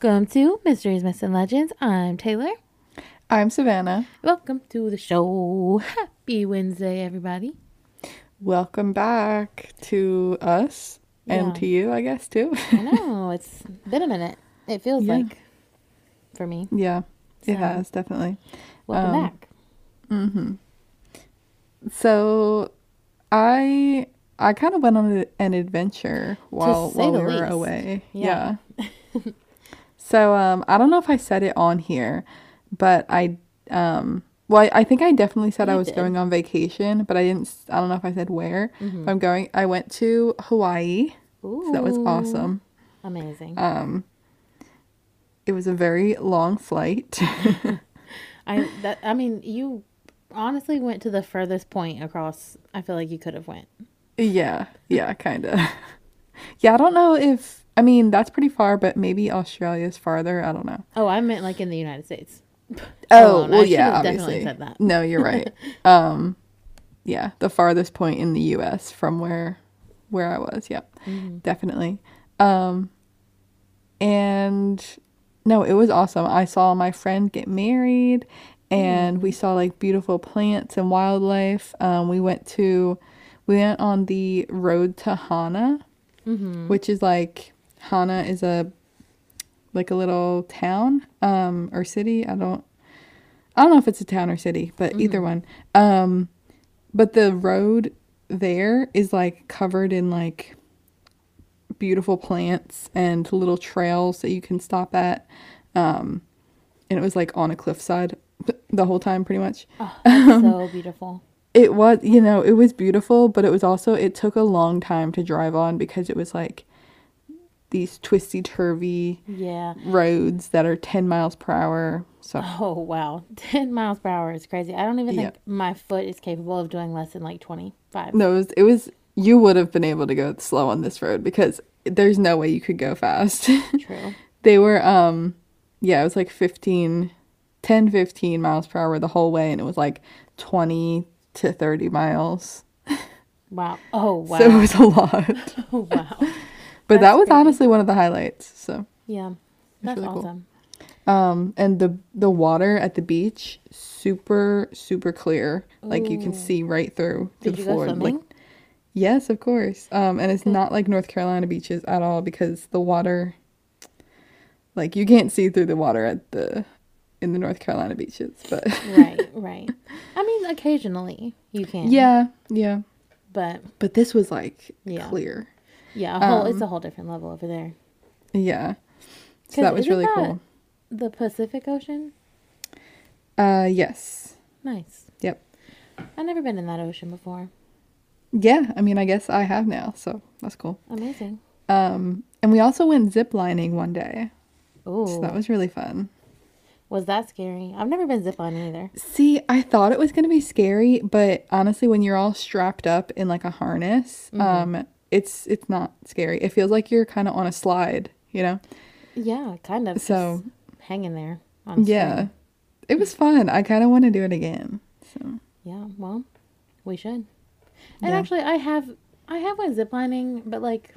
Welcome to Mysteries, Myths, and Legends. I'm Taylor. I'm Savannah. Welcome to the show. Happy Wednesday, everybody. Welcome back to us Yeah. and to you, I guess, too. I know it's been a minute. It feels Yeah. like for me. yeah, it has, definitely. Welcome Um, back. hmm So, I I kind of went on a- an adventure while, say while the we were least. away. Yeah. Yeah. so, um, I don't know if I said it on here, but I, um, well, I, I think I definitely said I was did. going on vacation, but I didn't, I don't know if I said where. Mhm. I'm going, I went to Hawaii. So that was awesome. Amazing. Um, it was a very long flight. I that I mean, you honestly went to the furthest point across. I feel like you could have went. yeah, yeah, kind of. yeah, I don't know if I mean that's pretty far, but maybe Australia's farther. I don't know. Oh, I meant like in the United States. Oh. I well, should yeah, obviously. said that. No, you're right. um, yeah, the farthest point in the U.S. from where where I was. Yep, Mhm. definitely. Um, and no, it was awesome. I saw my friend get married, and we saw like beautiful plants and wildlife. Um, we went to we went on the road to Hana, Mhm. which is like Hana is a like a little town um or city. I don't I don't know if it's a town or city, but either one. Um but the road there is like covered in like beautiful plants and little trails that you can stop at. Um and it was like on a cliffside the whole time pretty much. Oh, so beautiful. It was, you know, it was beautiful, but it was also, it took a long time to drive on because it was like these twisty turvy Yeah. roads that are 10 miles per hour. So, Oh wow, ten miles per hour is crazy. I don't even Yeah. think my foot is capable of doing less than like twenty five. no, it was, it was, you would have been able to go slow on this road because there's no way you could go fast. True. they were, um, yeah, it was like 15, 10, 15 miles per hour the whole way, and it was like 20 to 30 miles. Wow. Oh wow. So it was a lot. oh wow. But that was crazy. honestly one of the highlights. So, Yeah. That's really cool. awesome. Um, and the the water at the beach super super clear, like you can see right through to Did the floor. Like yes, of course. Um, and it's Good. not like North Carolina beaches at all because the water, like you can't see through the water at the in the North Carolina beaches. But right. Right. I mean, occasionally you can. yeah, yeah. But But this was like Yeah. clear. Yeah, a whole it's Um, a whole different level over there. Yeah. So that was really cool. The Pacific Ocean. Uh, yes. Nice. Yep. I've never been in that ocean before. Yeah. I mean, I guess I have now, so that's cool. Amazing. Um, and we also went zip lining one day. Oh, So that was really fun. was that scary? I've never been ziplining either. See, I thought it was going to be scary, but honestly, when you're all strapped up in like a harness, Mm-hmm. um, it's it's not scary. It feels like you're kind of on a slide, you know? Yeah, kind of. So, hanging there. Yeah. It was fun. I kind of want to do it again. So, Yeah. Well, we should. And Yeah. actually, I have I have went ziplining, but like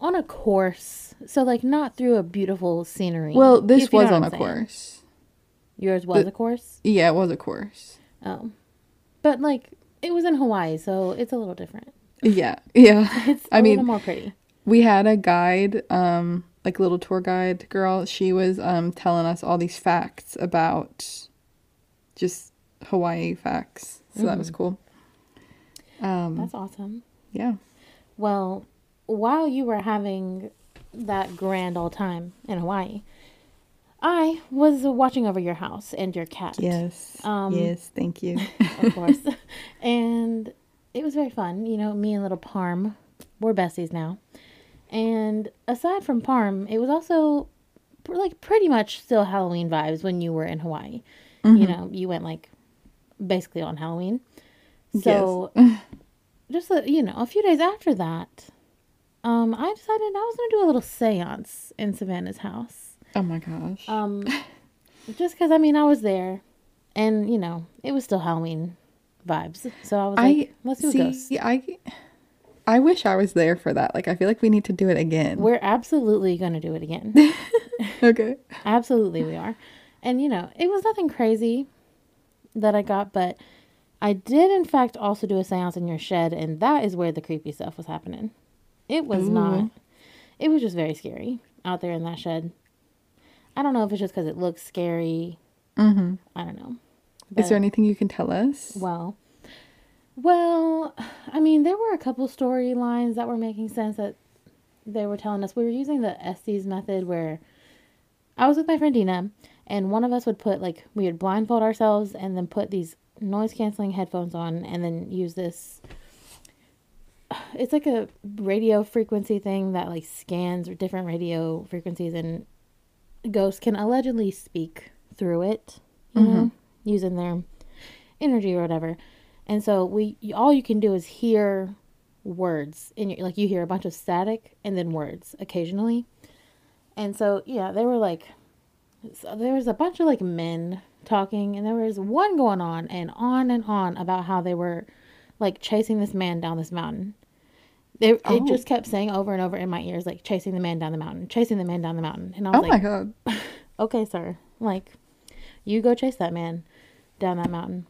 on a course, so like not through a beautiful scenery. well, this if you know was on a saying. course. Yours was The- a course. Yeah, it was a course. Oh, but like it was in Hawaii, so it's a little different. Yeah. Yeah. It's a I mean, more pretty. we had a guide um like little tour guide girl she was um telling us all these facts about just hawaii facts so that was cool um That's awesome. yeah Well, while you were having that grand old time in Hawaii, I was watching over your house and your cat. yes Um, yes thank you of course. and it was very fun. You know, me and little Parm, we're besties now. And aside from Parm, it was also like pretty much still Halloween vibes when you were in Hawaii. Mm-hmm. You know, you went like basically on Halloween. So just a, you know, a few days after that, um, I decided I was gonna do a little seance in Savannah's house. oh my gosh Um, just because I mean I was there, and you know it was still Halloween vibes, so I was i like, let's do a see ghost. i i wish i was there for that like i feel like we need to do it again We're absolutely gonna do it again. Okay. Absolutely, we are. And you know, it was nothing crazy that I got, but I did, in fact, also do a seance in your shed, and that is where the creepy stuff was happening. It was Ooh. not. It was just very scary out there in that shed. I don't know if it's just because it looks scary. Mm-hmm. I don't know. Is there anything you can tell us? Well, well, I mean, there were a couple storylines that were making sense that they were telling us. We were using the Estes method where I was with my friend Dina, and one of us would put, like, we would blindfold ourselves and then put these noise canceling headphones on and then use this. It's like a radio frequency thing that, like, scans different radio frequencies, and ghosts can allegedly speak through it, you know, mm-hmm. Using their energy or whatever. And so we all you can do is hear words in your like you hear a bunch of static and then words occasionally. And so yeah, they were like so there was a bunch of like men talking and there was one going on and on and on about how they were like chasing this man down this mountain. They, Oh. It just kept saying over and over in my ears, like chasing the man down the mountain, chasing the man down the mountain. And I oh was Oh like, my god. okay, sir. Like, you go chase that man down that mountain.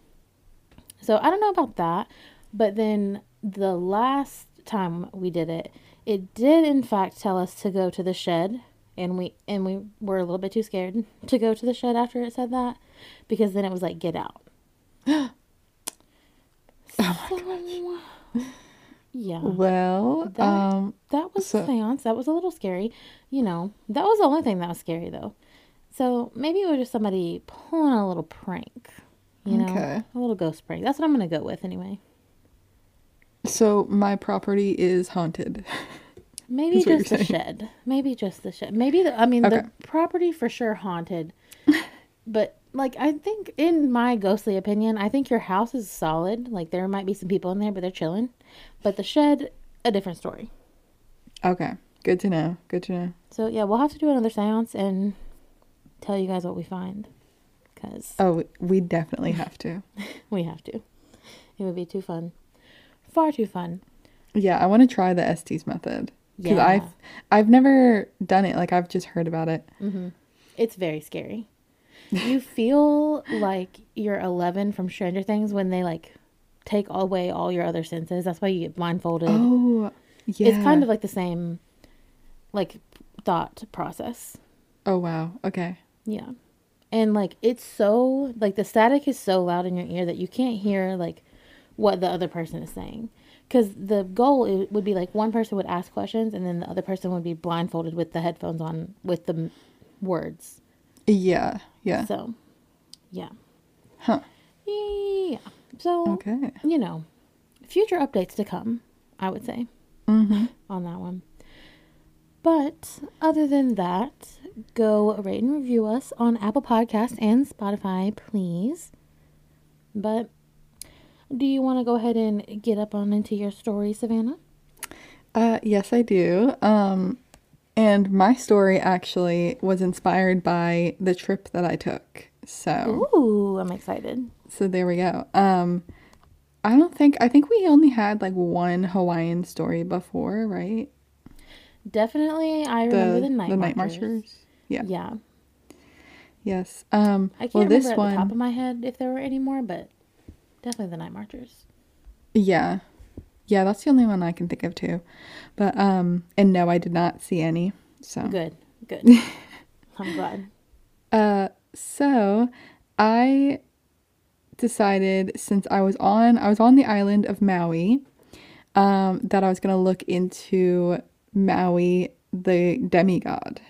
So I don't know about that, but then the last time we did it, it did in fact tell us to go to the shed, and we and we were a little bit too scared to go to the shed after it said that, because then it was like get out. oh my Yeah. Well, That- um, That was So- a seance. That was a little scary. You know, that was the only thing that was scary though. So maybe it was just somebody pulling a little prank. You know, Okay. a little ghost prank. That's what I'm gonna go with anyway. so my property is haunted. Maybe just the saying. shed. Maybe just the shed. Maybe the. I mean, Okay. the property for sure haunted. but like, I think in my ghostly opinion, I think your house is solid. Like there might be some people in there, but they're chilling. But the shed, a different story. Okay. Good to know. Good to know. So yeah, we'll have to do another seance and tell you guys what we find, because Oh, we definitely have to. we have to. It would be too fun, far too fun. Yeah, I want to try the Estes method because Yeah. I've I've never done it. Like I've just heard about it. Mm-hmm. It's very scary. You feel like you're 11 from Stranger Things when they like take away all your other senses. That's why you get blindfolded. Oh, yeah. It's kind of like the same, like thought process. Oh wow. Okay. Yeah. And like it's so like the static is so loud in your ear that you can't hear like what the other person is saying. Cuz the goal it would be like one person would ask questions and then the other person would be blindfolded with the headphones on with the m- words. Yeah. Yeah. So, yeah. Huh. Yeah. So, Okay. you know, future updates to come, I would say, Mm-hmm. on that one. But other than that, go rate and review us on Apple Podcasts and Spotify, please. But do you want to go ahead and get up on into your story, Savannah? Uh, yes, I do. Um, and my story actually was inspired by the trip that I took. So, Ooh, I'm excited. so there we go. Um, I don't think I think we only had like one Hawaiian story before, right? Definitely, I remember the, night, marchers. Yeah. Yeah. Yes. Um. I can't well, remember this at one. the top of my head if there were any more, but definitely the night marchers. Yeah. Yeah, that's the only one I can think of too. But um and no, I did not see any. So Good, good. I'm glad. uh so I decided since I was on I was on the island of Maui um that I was going to look into Maui the demigod.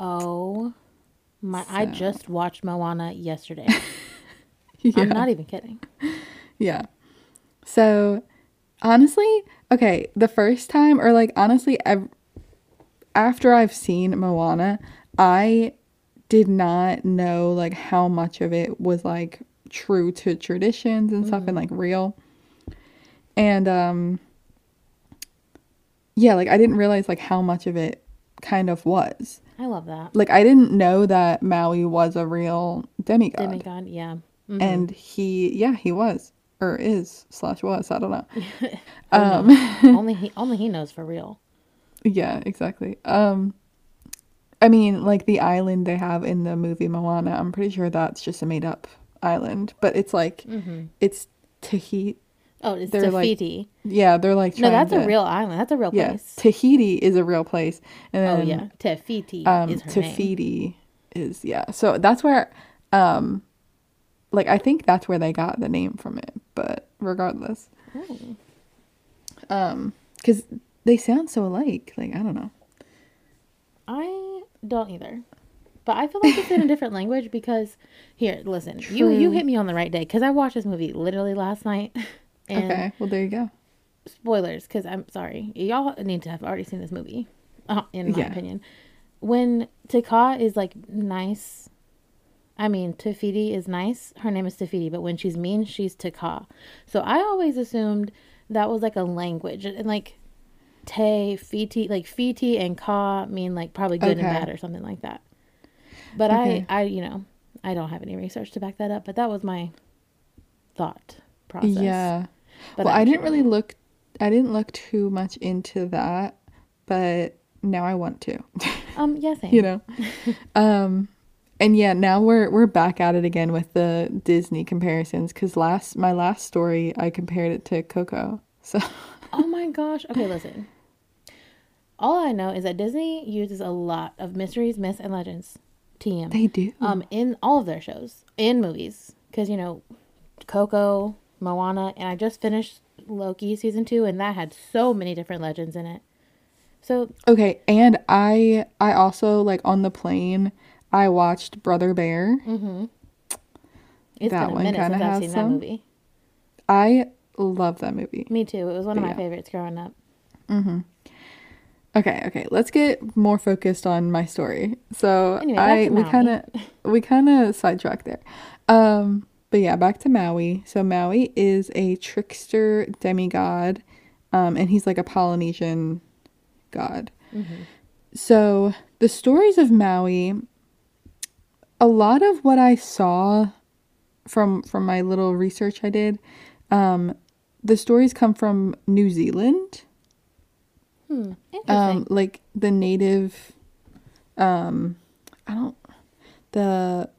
Oh my! I just watched Moana yesterday. Yeah. I'm not even kidding. Yeah. So, honestly, okay, the first time, or like honestly, ev- after I've seen Moana, I did not know like how much of it was like true to traditions and stuff and like real. And, um, yeah, like I didn't realize like how much of it kind of was. I love that Like, I didn't know that Maui was a real demigod. demigod. Yeah. Mhm. and he yeah he was or is slash was i don't know um only he only he knows for real. yeah exactly um I mean, like the island they have in the movie Moana, I'm pretty sure that's just a made up island, but it's like Mm-hmm. it's Tahiti. Oh, it's They're like Tahiti. Yeah, they're like no, that's a real island. That's a real Yeah, place. Tahiti is a real place, and oh yeah, Tahiti um, is her name. Is yeah. So that's where, um, like I think that's where they got the name from it. But regardless, Oh. um, because they sound so alike. Like I don't know. I don't either. But I feel like it's in a different language because here, listen, you you hit me on the right day because I watched this movie literally last night. And okay, well there you go. spoilers, because I'm sorry, y'all need to have already seen this movie, uh, in my Yeah. opinion. When Taka is like nice, I mean Te Fiti is nice. Her name is Te Fiti, but when she's mean, she's Taka. So I always assumed that was like a language, and like Te, Fiti, like Fiti and Ka mean like probably good and bad or something like that. But Okay. I, I, you know, I don't have any research to back that up. But that was my thought process. Yeah. But well, I'm didn't really look. I didn't look too much into that, but now I want to. Um, yeah, same. you know. um, and yeah, now we're we're back at it again with the Disney comparisons. Cause last my last story, I compared it to Coco. So Oh my gosh. Okay, listen. All I know is that Disney uses a lot of mysteries, myths, and legends. TM. they do. Um, in all of their shows and movies, because you know, Coco, Moana, and I just finished Loki season two, and that had so many different legends in it. So Okay, and I I also like on the plane. I watched Brother Bear. it's That been a one minute kinda since I've has seen some. that movie. I love that movie. Me too. It was one of my Yeah. favorites growing up. Okay, okay. Let's get more focused on my story. So Anyway, I we kind of we kind of sidetracked there. Um, but yeah, back to Maui. So Maui is a trickster demigod, um, and he's like a Polynesian god. So the stories of Maui, a lot of what I saw from from my little research I did, um, the stories come from New Zealand Hmm. Um like the native um i don't the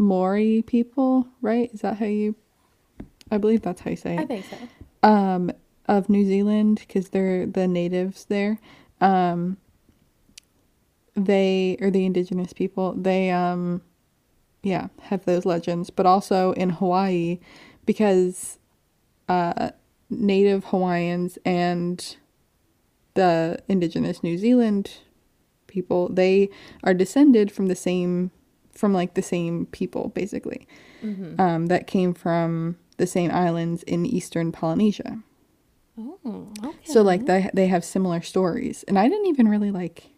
Maori people right? Is that how you i believe that's how you say I think so. um of new zealand because they're the natives there. Um they or the indigenous people they um yeah have those legends. But also in hawaii because uh native hawaiians and the indigenous new zealand people they are descended from the same from like the same people basically Mm-hmm. um, that came from the same islands in eastern polynesia Oh, okay. so like they they have similar stories, and I didn't even really like.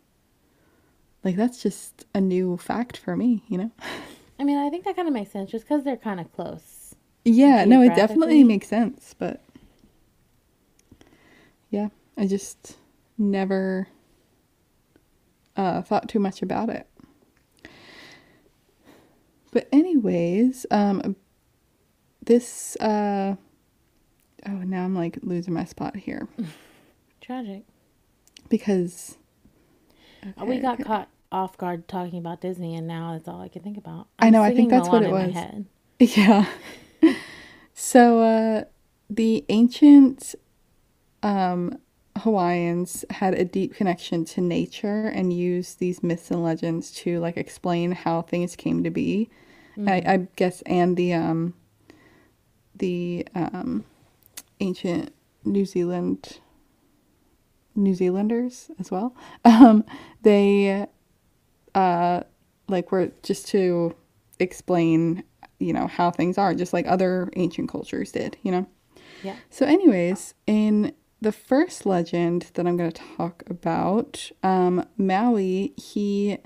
Like that's just a new fact for me, you know. I mean, I think that kind of makes sense just because they're kind of close. Yeah, no, it definitely makes sense, but yeah, I just never uh, thought too much about it. But anyways, um, this uh, oh now I'm like losing my spot here Tragic. because Uh, we got okay. caught off guard talking about Disney, and now that's all I can think about. I know, I think that's what it was. Yeah. so uh the ancient um Hawaiians had a deep connection to nature and used these myths and legends to like explain how things came to be. I, I guess and the um the um ancient New Zealand New Zealanders as well. Um they uh like were just to explain you know how things are just like other ancient cultures did you know Yeah. so anyways in the first legend that i'm going to talk about um, maui he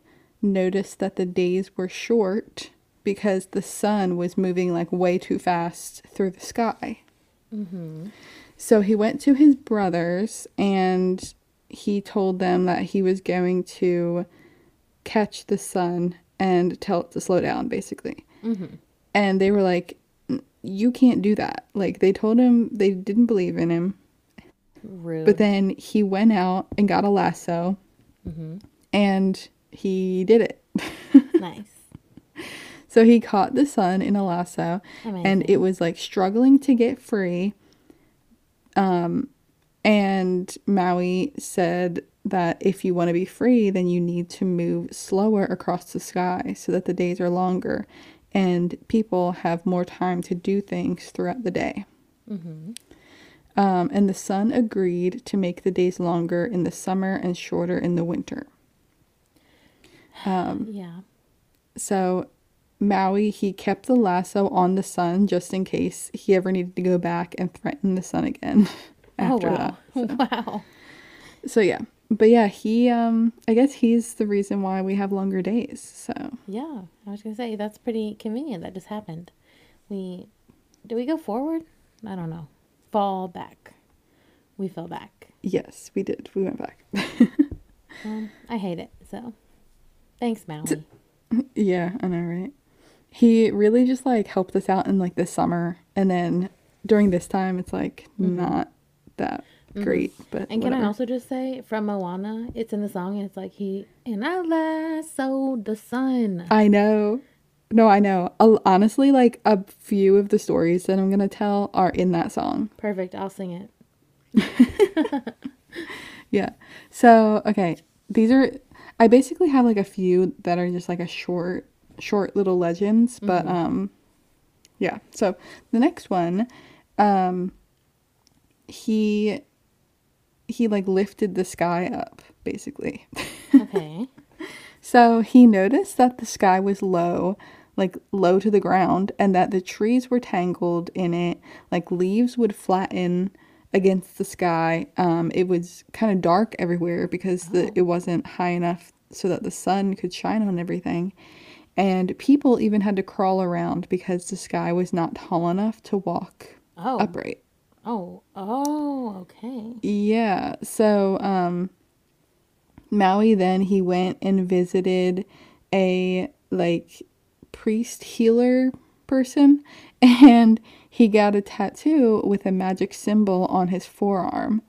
noticed that the days were short because the sun was moving like way too fast through the sky Mm-hmm. so he went to his brothers and he told them that he was going to catch the sun and tell it to slow down, basically. Mm-hmm. And they were like, You can't do that. Like, they told him they didn't believe in him. Rude. But then he went out and got a lasso mm-hmm. and he did it. Nice. So he caught the sun in a lasso Amazing. and it was like struggling to get free. Um, and Maui said that if you want to be free, then you need to move slower across the sky so that the days are longer and people have more time to do things throughout the day. hmm Um, and the sun agreed to make the days longer in the summer and shorter in the winter. Um, Yeah. So Maui, he kept the lasso on the sun just in case he ever needed to go back and threaten the sun again after oh that. wow. Wow. So yeah. But yeah, he um I guess he's the reason why we have longer days. So Yeah. I was gonna say that's pretty convenient. That just happened. We do we go forward? I don't know. Fall back. We fell back. yes, we did. We went back. Um, I hate it. So, thanks, Maui. yeah, I know, right? He really just like helped us out in like the summer and then during this time it's like not that great. But Mm-hmm. And can I also just say from Moana, it's in the song, and it's like he and I lassoed the sun. I know. No, I know. I'll- Honestly, like a few of the stories that I'm gonna tell are in that song. Perfect. I'll sing it. Yeah. So okay, these are. I basically have like a few that are just like a short, short little legends. But um, yeah. So the next one, um, he he like lifted the sky up basically. Okay. So he noticed that the sky was low, like low to the ground, and that the trees were tangled in it, like leaves would flatten against the sky. Um, it was kind of dark everywhere because the it wasn't high enough so that the sun could shine on everything. And people even had to crawl around because the sky was not tall enough to walk Oh. upright. Oh. Oh. Okay. Yeah. So, um, Maui then he went and visited a like priest healer person and he got a tattoo with a magic symbol on his forearm.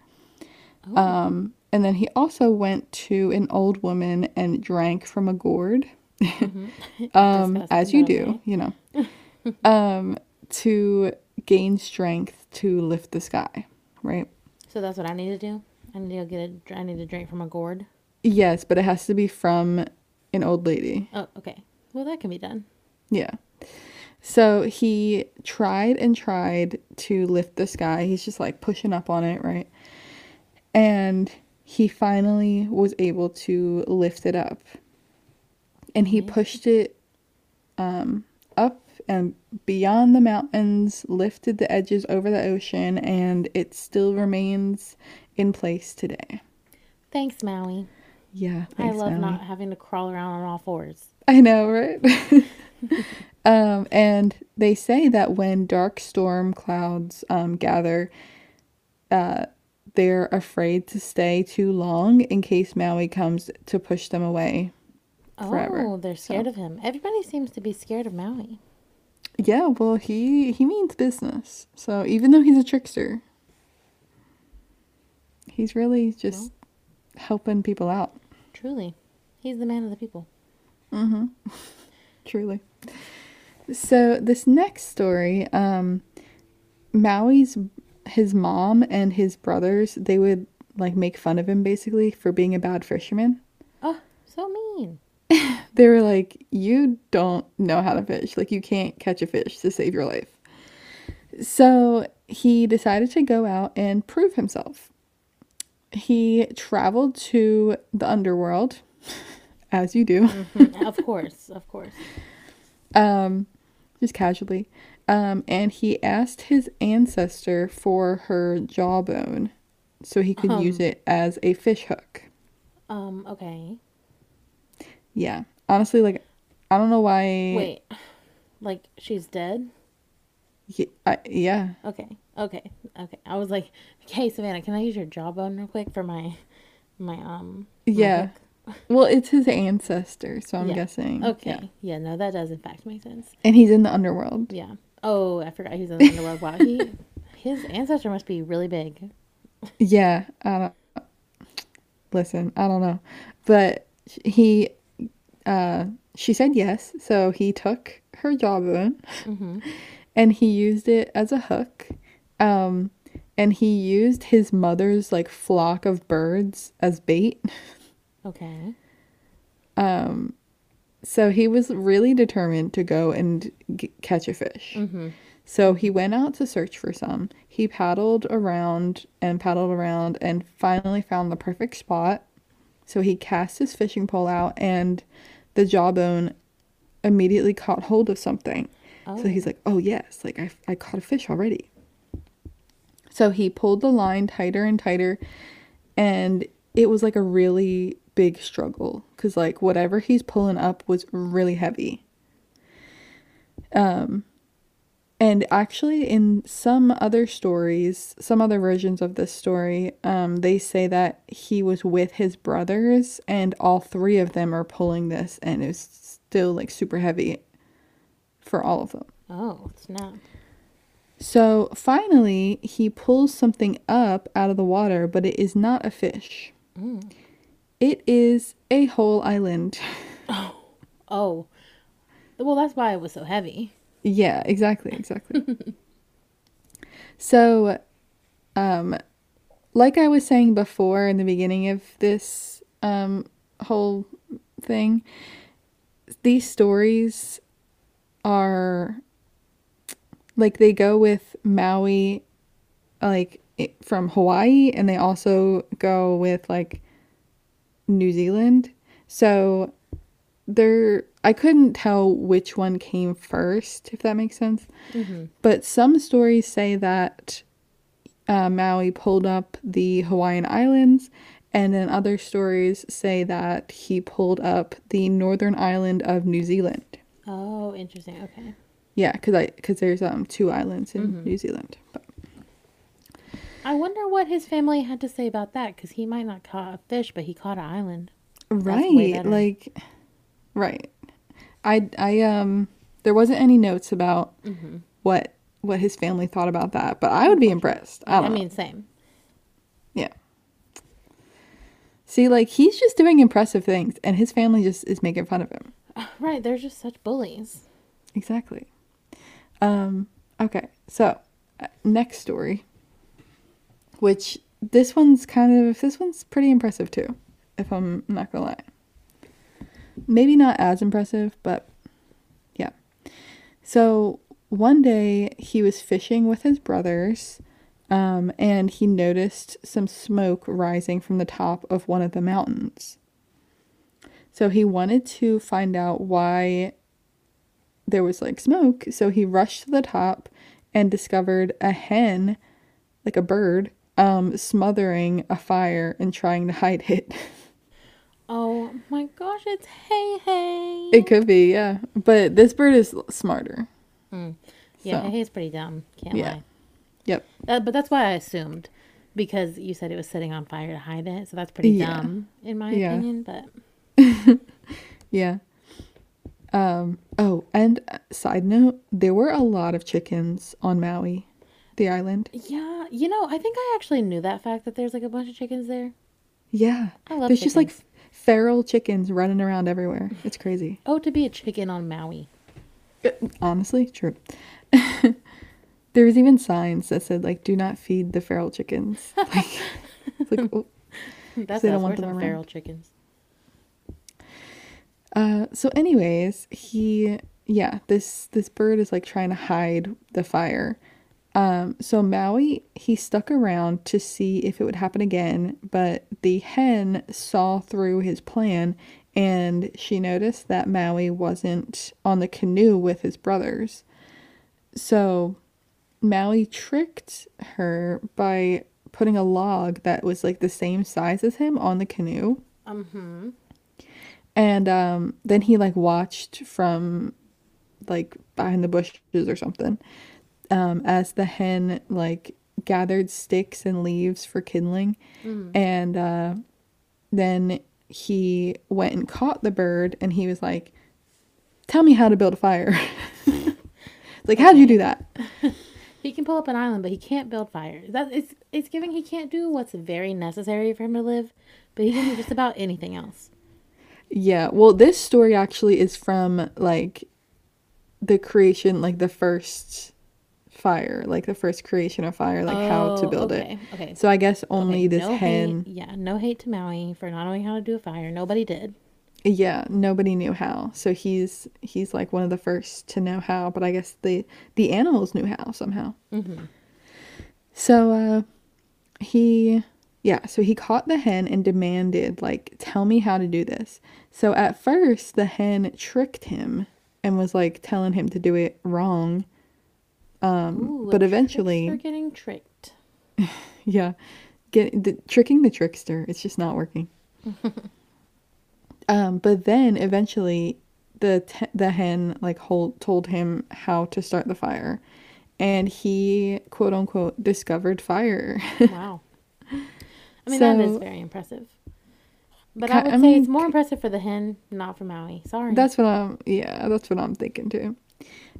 Oh. Um, and then he also went to an old woman and drank from a gourd. um, as you do, you know, um, to gain strength to lift the sky, right? So that's what I need to do. I need to get a. I need to drink from a gourd. Yes, but it has to be from an old lady. Oh. Okay. Well, that can be done. Yeah. So he tried and tried to lift the sky. He's just like pushing up on it, right? And he finally was able to lift it up. And he pushed it um, up and beyond the mountains, lifted the edges over the ocean, and it still remains in place today. Thanks, Maui. Yeah. I love Maui. not having to crawl around on all fours. I know, right? um, and they say that when dark storm clouds um, gather, uh, they're afraid to stay too long in case Maui comes to push them away. Forever, Oh, they're scared of him. Everybody seems to be scared of Maui. Yeah, well, he he means business. So even though he's a trickster, he's really just helping people out. Truly, he's the man of the people. Truly. So this next story, um, Maui's his mom and his brothers, they would like make fun of him basically for being a bad fisherman. Oh, so mean. They were like, "You don't know how to fish. Like you can't catch a fish to save your life." So he decided to go out and prove himself. He traveled to the underworld, as you do. Mhm, of course, of course. um, just casually. Um, and he asked his ancestor for her jawbone so he could Um. use it as a fish hook. Um. Okay. Yeah. Honestly, like, I don't know why. Wait. Like she's dead. Ye- I, yeah. Okay. Okay. Okay. I was like, hey Savannah, can I use your jawbone real quick for my, my um. my Yeah. hook?" Well, it's his ancestor, so I'm Yeah. guessing. Okay. Yeah. Yeah. No, that does in fact make sense. And he's in the underworld. Yeah. Oh, I forgot he's in the underworld. Wow. He, his ancestor must be really big. Yeah. I don't. Listen, I don't know. But he uh, she said yes. So he took her jawbone Mm-hmm. and he used it as a hook. Um, and he used his mother's like flock of birds as bait. Okay. Um, so he was really determined to go and g- catch a fish. Mm-hmm. So he went out to search for some. He paddled around and paddled around and finally found the perfect spot. So he cast his fishing pole out and the jawbone immediately caught hold of something. Oh. So he's like, oh, yes, like I, I caught a fish already. So he pulled the line tighter and tighter, and it was like a really big struggle because, like, whatever he's pulling up was really heavy. Um, and actually, in some other stories, some other versions of this story, um, they say that he was with his brothers, and all three of them are pulling this, and it was still like super heavy for all of them. Oh, snap. So finally, he pulls something up out of the water, but it is not a fish. Mm. It is a whole island. Oh. Oh. Well, that's why it was so heavy. yeah, exactly, exactly. so, um, like I was saying before in the beginning of this um, whole thing, these stories are like they go with Maui, like it, from Hawaii, and they also go with like New Zealand. So there, I couldn't tell which one came first, if that makes sense. Mm-hmm. But some stories say that uh, Maui pulled up the Hawaiian Islands, and then other stories say that he pulled up the northern island of New Zealand. Oh, interesting. Okay. Yeah, because I because there's um two islands in Mhm. New Zealand. I wonder what his family had to say about that because he might not caught a fish, but he caught an island. right, like right. I I um there wasn't any notes about Mm-hmm. what what his family thought about that, but I would be impressed. I I, don't know. mean, same. Yeah. See, like he's just doing impressive things, and his family just is making fun of him. Right. They're just such bullies. Exactly. Um. Okay. So, uh, next story. Which this one's kind of this one's pretty impressive too, if I'm not gonna lie. Maybe not as impressive, but yeah. So one day he was fishing with his brothers, um, and he noticed some smoke rising from the top of one of the mountains. So he wanted to find out why there was like smoke. So he rushed to the top and discovered a hen, like a bird, um, smothering a fire and trying to hide it. Oh my gosh, it's Heihei. it could be, yeah. But this bird is smarter. Mm. Yeah, So, Hey Hey's pretty dumb. Can't Yeah. lie. Yep. Uh, but that's why I assumed because you said it was sitting on fire to hide it. So that's pretty Yeah. dumb in my Yeah. opinion. But Yeah. Um, oh, and uh, side note, there were a lot of chickens on Maui, the island. yeah, you know, I think I actually knew that fact that there's like a bunch of chickens there. Yeah. I love There's just like feral chickens running around everywhere. It's crazy. Oh, to be a chicken on Maui. Honestly, true. there was even signs that said like, "Do not feed the feral chickens." Like, like oh. That's they don't want them around. feral chickens. Uh, so anyways, he yeah, this this bird is like trying to hide the fire. Um, so Maui he stuck around to see if it would happen again, but the hen saw through his plan and she noticed that Maui wasn't on the canoe with his brothers. So Maui tricked her by putting a log that was like the same size as him on the canoe. Mm-hmm. And um, then he like watched from like behind the bushes or something um, as the hen like gathered sticks and leaves for kindling. And uh, then he went and caught the bird and he was like, Tell me how to build a fire. like, how'd you do that? He can pull up an island, but he can't build fires. That it's it's giving he can't do what's very necessary for him to live, but he can do just about anything else. Yeah. Well, this story actually is from like the creation, like the first fire, like the first creation of fire, like how to Oh, build it. okay, Okay. So I guess only okay, this no hen. Hate, yeah, no hate to Maui for not knowing how to do a fire. Nobody did. Yeah, nobody knew how. So he's he's like one of the first to know how, but I guess the the animals knew how somehow. Mm-hmm. So uh he yeah, so he caught the hen and demanded like tell me how to do this. So at first the hen tricked him and was like telling him to do it wrong. Um Ooh, but eventually trickster getting tricked. yeah, get the, tricking the trickster. It's just not working. um, but then eventually, the te- the hen like hold, told him how to start the fire, and he quote unquote discovered fire. Wow. I mean, that is very impressive. But I would I say mean, it's more impressive for the hen, not for Maui. Sorry. that's what I'm. Yeah, that's what I'm thinking too.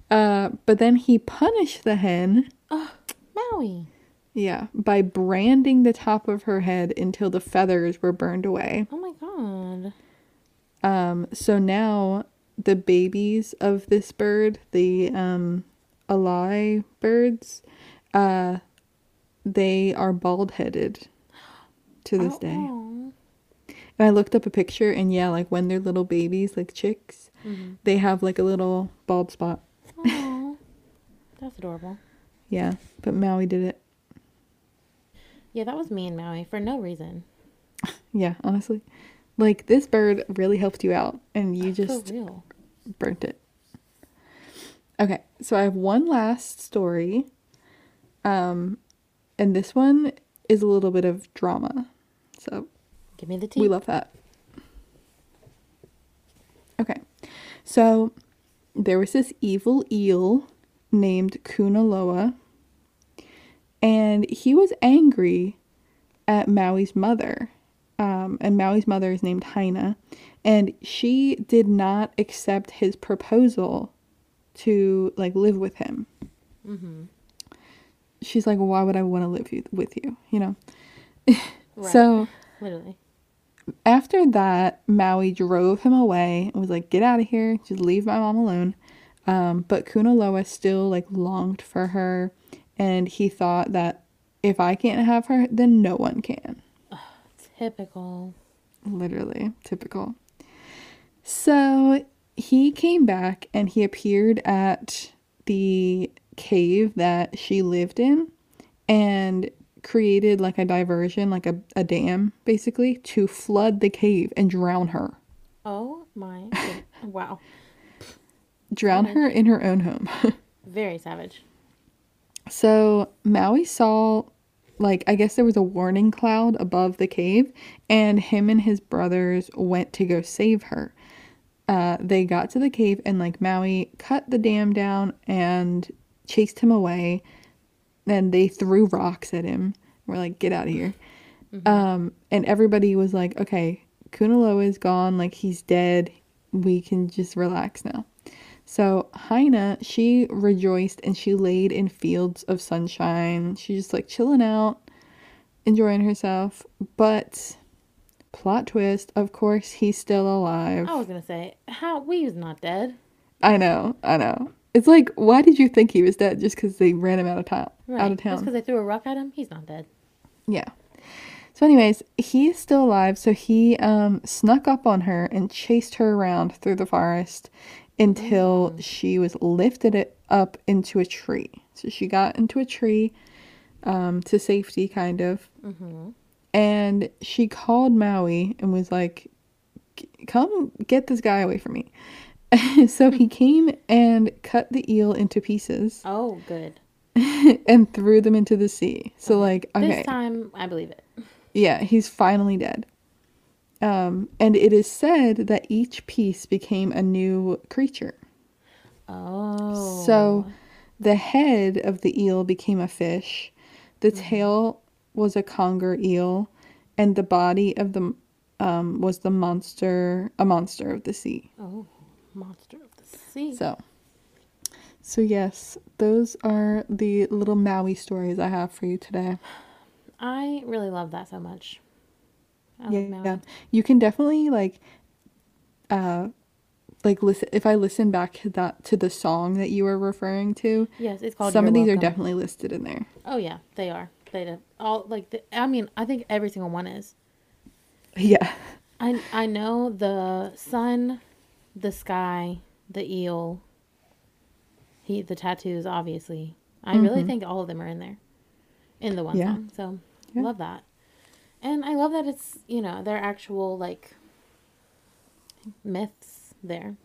Uh, but then he punished the hen. Oh, Maui. Yeah, by branding the top of her head until the feathers were burned away. Oh my god. Um, so now the babies of this bird, the um, alae birds, uh, they are bald headed to this Oh, day. aw. And I looked up a picture, and yeah, like when they're little babies, like chicks, Mhm. they have like a little bald spot. That's adorable. Yeah, but Maui did it. Yeah, that was me and Maui for no reason. Yeah, honestly. Like this bird really helped you out, and you just for real. burnt it. Okay, so I have one last story. Um and this one is a little bit of drama. So Give me the tea. we love that. Okay. So there was this evil eel named Kunaloa and he was angry at Maui's mother. Um, and Maui's mother is named Haina, and she did not accept his proposal to like live with him. mm-hmm. She's like, "Why would I want to live with you?" You know. Right. So Literally. After that, Maui drove him away and was like, "Get out of here! Just leave my mom alone." Um, but Kunaloa still like longed for her, and he thought that if I can't have her, then no one can. Typical. Literally, typical. So he came back and he appeared at the cave that she lived in and created like a diversion, like a, a dam, basically, to flood the cave and drown her. Oh my. wow. Drown Savage. her in her own home. Very savage. So Maui saw, like, I guess there was a warning cloud above the cave, and him and his brothers went to go save her. Uh, they got to the cave, and like Maui cut the dam down and chased him away. Then they threw rocks at him. We're like, get out of here. Um, and everybody was like, okay, Kunaloa is gone. Like, he's dead. We can just relax now. So Haina, she rejoiced and she laid in fields of sunshine. She's just like chilling out, enjoying herself. But plot twist, of course, he's still alive. I was gonna say, how we was not dead. I know, I know. It's like, why did you think he was dead? Just because they ran him out of town? Right. Out of Just town. because they threw a rock at him, he's not dead. Yeah. So, anyways, he is still alive. So he um snuck up on her and chased her around through the forest until she was lifted it up into a tree. So she got into a tree um to safety, kind of. Mm-hmm. And she called Maui and was like, "Come get this guy away from me." so he came and cut the eel into pieces Oh, good. and threw them into the sea. So like, okay. This time, I believe it. Yeah, he's finally dead. Um, and it is said that each piece became a new creature. Oh. So the head of the eel became a fish, the Mm-hmm. tail was a conger eel, and the body of the um, was the monster, a monster of the sea. Oh, monster of the sea. So, so yes, those are the little Maui stories I have for you today. I really love that so much. I yeah, yeah. You can definitely like uh like listen if I listen back to that to the song that you were referring to, Yes, it's called. some You're of these are definitely listed in there. Oh yeah, they are. They do. all like. The, I mean, I think every single one is. Yeah. I I know the sun, the sky, the eel. He the tattoos obviously. I really think all of them are in there, in the one Mm-hmm. Yeah. song. So Yeah. love that, and I love that it's you know they're actual like myths there.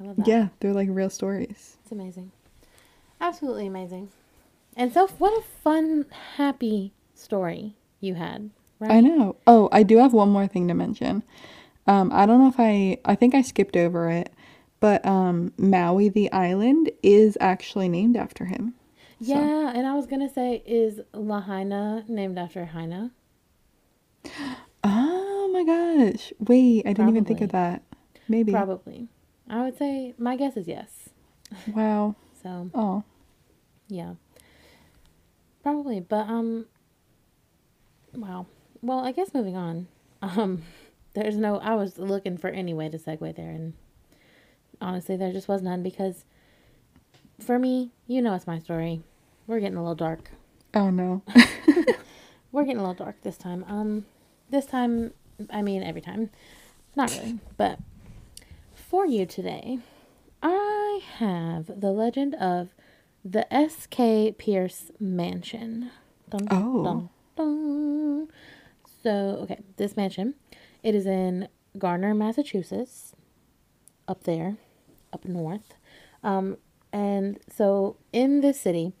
I love that. Yeah, they're like real stories. It's amazing. Absolutely amazing. And so, what a fun, happy story you had, right? I know. Oh, I do have one more thing to mention. Um, I don't know if I I think I skipped over it, but um, Maui the island is actually named after him. So- Yeah, and I was gonna say, is Lahaina named after Haina? Oh my gosh. Wait, I didn't even think of that. Maybe. Probably. I would say my guess is yes. Wow. So Oh. yeah, probably. But um, wow. Well, I guess moving on. Um, there's no. I was looking for any way to segue there, and honestly, there just was none because for me, you know, it's my story. We're getting a little dark. Oh no. We're getting a little dark this time. Um, this time, I mean every time, not really, but for you today, I have the legend of the S.K. Pierce Mansion. Dun, Oh. dun, dun. So, okay, this mansion, it is in Gardner, Massachusetts, up there, up north. Um, and so in this city,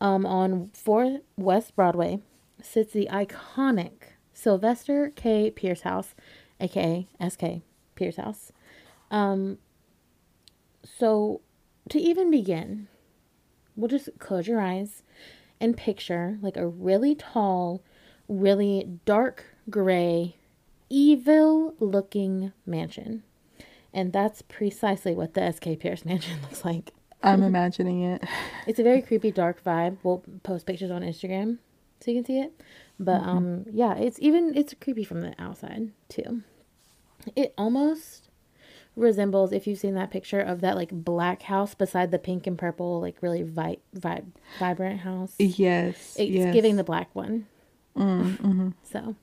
um, on 4 West Broadway, sits the iconic Sylvester K. Pierce House, aka SK Pierce House. Um, so to even begin, we'll just close your eyes and picture like a really tall, really dark gray, evil looking mansion. And that's precisely what the SK Pierce mansion looks like. I'm imagining it. It's a very creepy, dark vibe. We'll post pictures on Instagram so you can see it. But mm-hmm. um, yeah, it's even it's creepy from the outside too. It almost resembles if you've seen that picture of that like black house beside the pink and purple like really vi- vi- vibrant house. Yes. It's yes. giving the black one. Mm, mm-hmm. So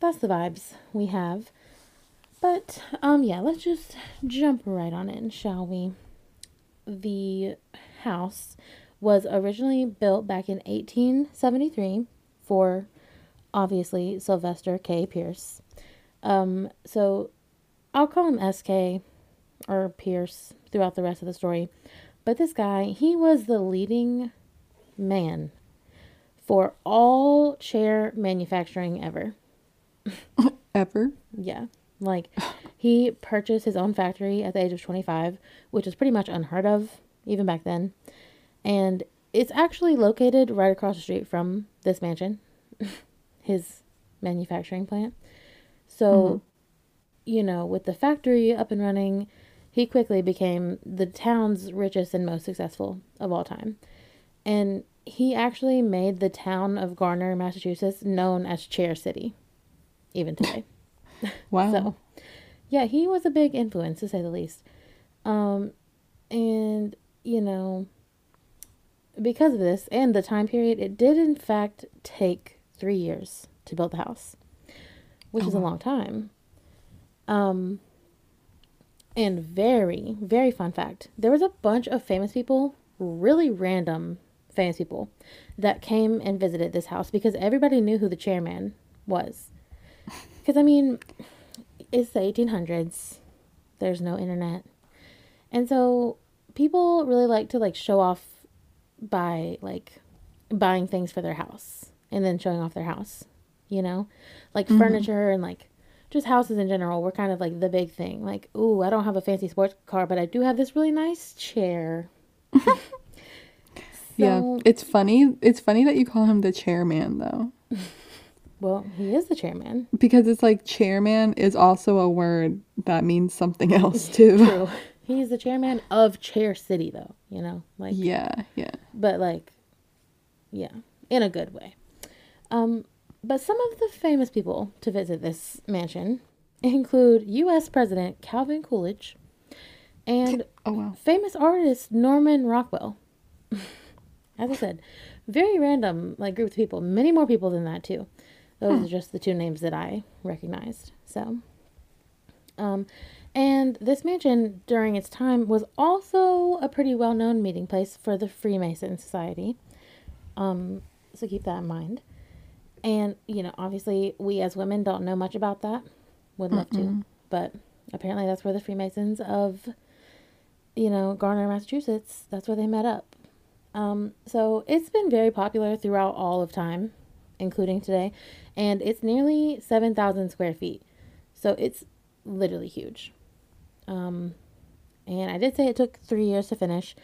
that's the vibes we have. But um yeah, let's just jump right on in, shall we? The house was originally built back in 1873 for obviously Sylvester K. Pierce. Um so I'll call him SK or Pierce throughout the rest of the story. But this guy, he was the leading man for all chair manufacturing ever. Ever? Yeah. Like he purchased his own factory at the age of 25, which is pretty much unheard of even back then. And it's actually located right across the street from this mansion, his manufacturing plant. So, mm-hmm. you know, with the factory up and running, he quickly became the town's richest and most successful of all time. And he actually made the town of Gardner, Massachusetts, known as Chair City, even today. Wow. So, yeah, he was a big influence to say the least. Um, and you know, because of this and the time period, it did in fact take three years to build the house, which Oh, is a long time. Um, and very, very fun fact: there was a bunch of famous people, really random famous people, that came and visited this house because everybody knew who the chairman was. Because I mean, it's the 1800s. There's no internet. And so people really like to like show off by like buying things for their house and then showing off their house, you know? Like mm-hmm. furniture and like just houses in general were kind of like the big thing. Like, ooh, I don't have a fancy sports car, but I do have this really nice chair. yeah. It's funny. It's funny that you call him the chairman though. Well, he is the chairman. Because it's like chairman is also a word that means something else too. True. He's the chairman of Chair City though, you know? Like yeah, yeah. but like yeah in a good way um but some of the famous people to visit this mansion include U.S. President Calvin Coolidge and Oh wow. famous artist Norman Rockwell. As I said, very random like group of people. Many more people than that too. Those are just the two names that I recognized. So, um, and this mansion during its time was also a pretty well-known meeting place for the Freemason Society. Um, so keep that in mind. And you know, obviously, we as women don't know much about that. Would love to, but apparently, that's where the Freemasons of you know, Gardner, Massachusetts, that's where they met up. Um, so it's been very popular throughout all of time, including today, and it's nearly 7,000 square feet. So it's literally huge. Um, and I did say it took three years to finish.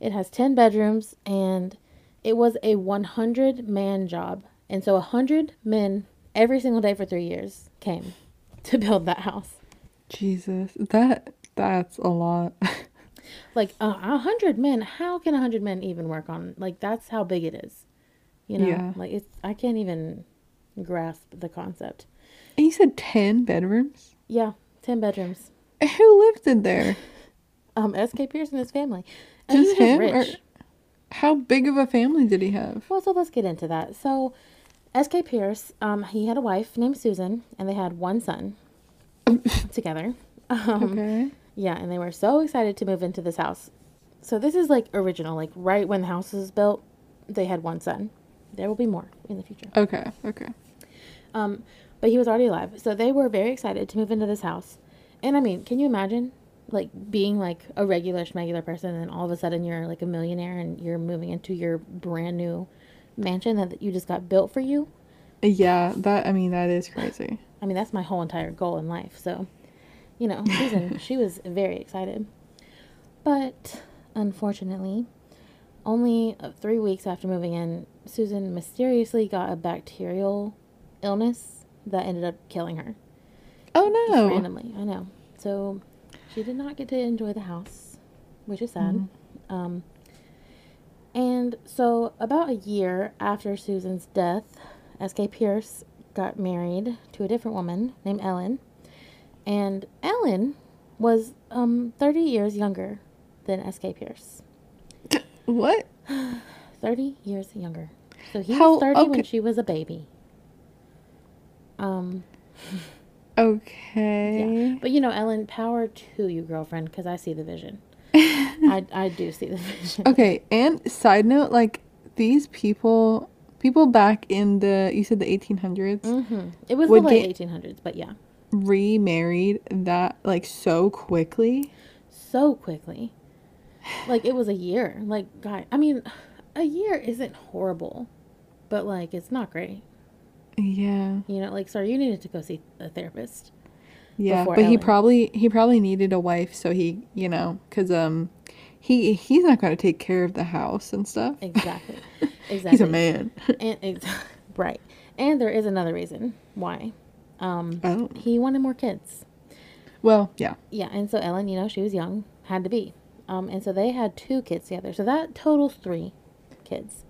It has 10 bedrooms, and it was a 100 man job. And so 100 men every single day for three years came to build that house. Jesus, that that's a lot. like uh, a hundred men how can a hundred men even work on like that's how big it is you know Yeah. like it's i can't even grasp the concept and you said ten bedrooms. yeah 10 bedrooms Who lived in there? um sk pierce and his family and Just him, How big of a family did he have? well so let's get into that so sk pierce um he had a wife named susan and they had one son together um okay. Yeah, and they were so excited to move into this house. So this is like original, like right when the house was built, they had one son. There will be more in the future. Okay. Okay. Um, but he was already alive, so they were very excited to move into this house. And I mean, can you imagine, like being like a regular schmegular person, and then all of a sudden you're like a millionaire and you're moving into your brand new mansion that you just got built for you? Yeah. That. I mean, that is crazy. I mean, that's my whole entire goal in life. So, you know, Susan, she was very excited. But unfortunately, only uh, three weeks after moving in, Susan mysteriously got a bacterial illness that ended up killing her. Oh Just no. randomly, I know. So she did not get to enjoy the house, which is sad. Um, and so, about a year after Susan's death, S.K. Pierce got married to a different woman named Ellen. And Ellen was um, 30 years younger than S.K. Pierce. What? 30 years younger. So he How- was 30 when she was a baby. Um, Okay. yeah. But you know, Ellen, power to you, girlfriend, because I see the vision. I, I do see the vision. Okay, and side note, like these people, people back in the you said the 1800s hmm It was the late 1800s, but yeah. remarried that like so quickly. so quickly. Like it was a year. Like guy, I mean, a year isn't horrible, but like it's not great. Yeah, You know, like sorry, you needed to go see a therapist. yeah, but he probably he probably needed a wife, so he you know because um he he's not gonna take care of the house and stuff. Exactly. Exactly. He's a man. And ex- right. And there is another reason why. Um, oh he wanted more kids. well, yeah. Yeah, and so Ellen, you know, she was young, had to be. Um, and so they had two kids together. So that totals three kids.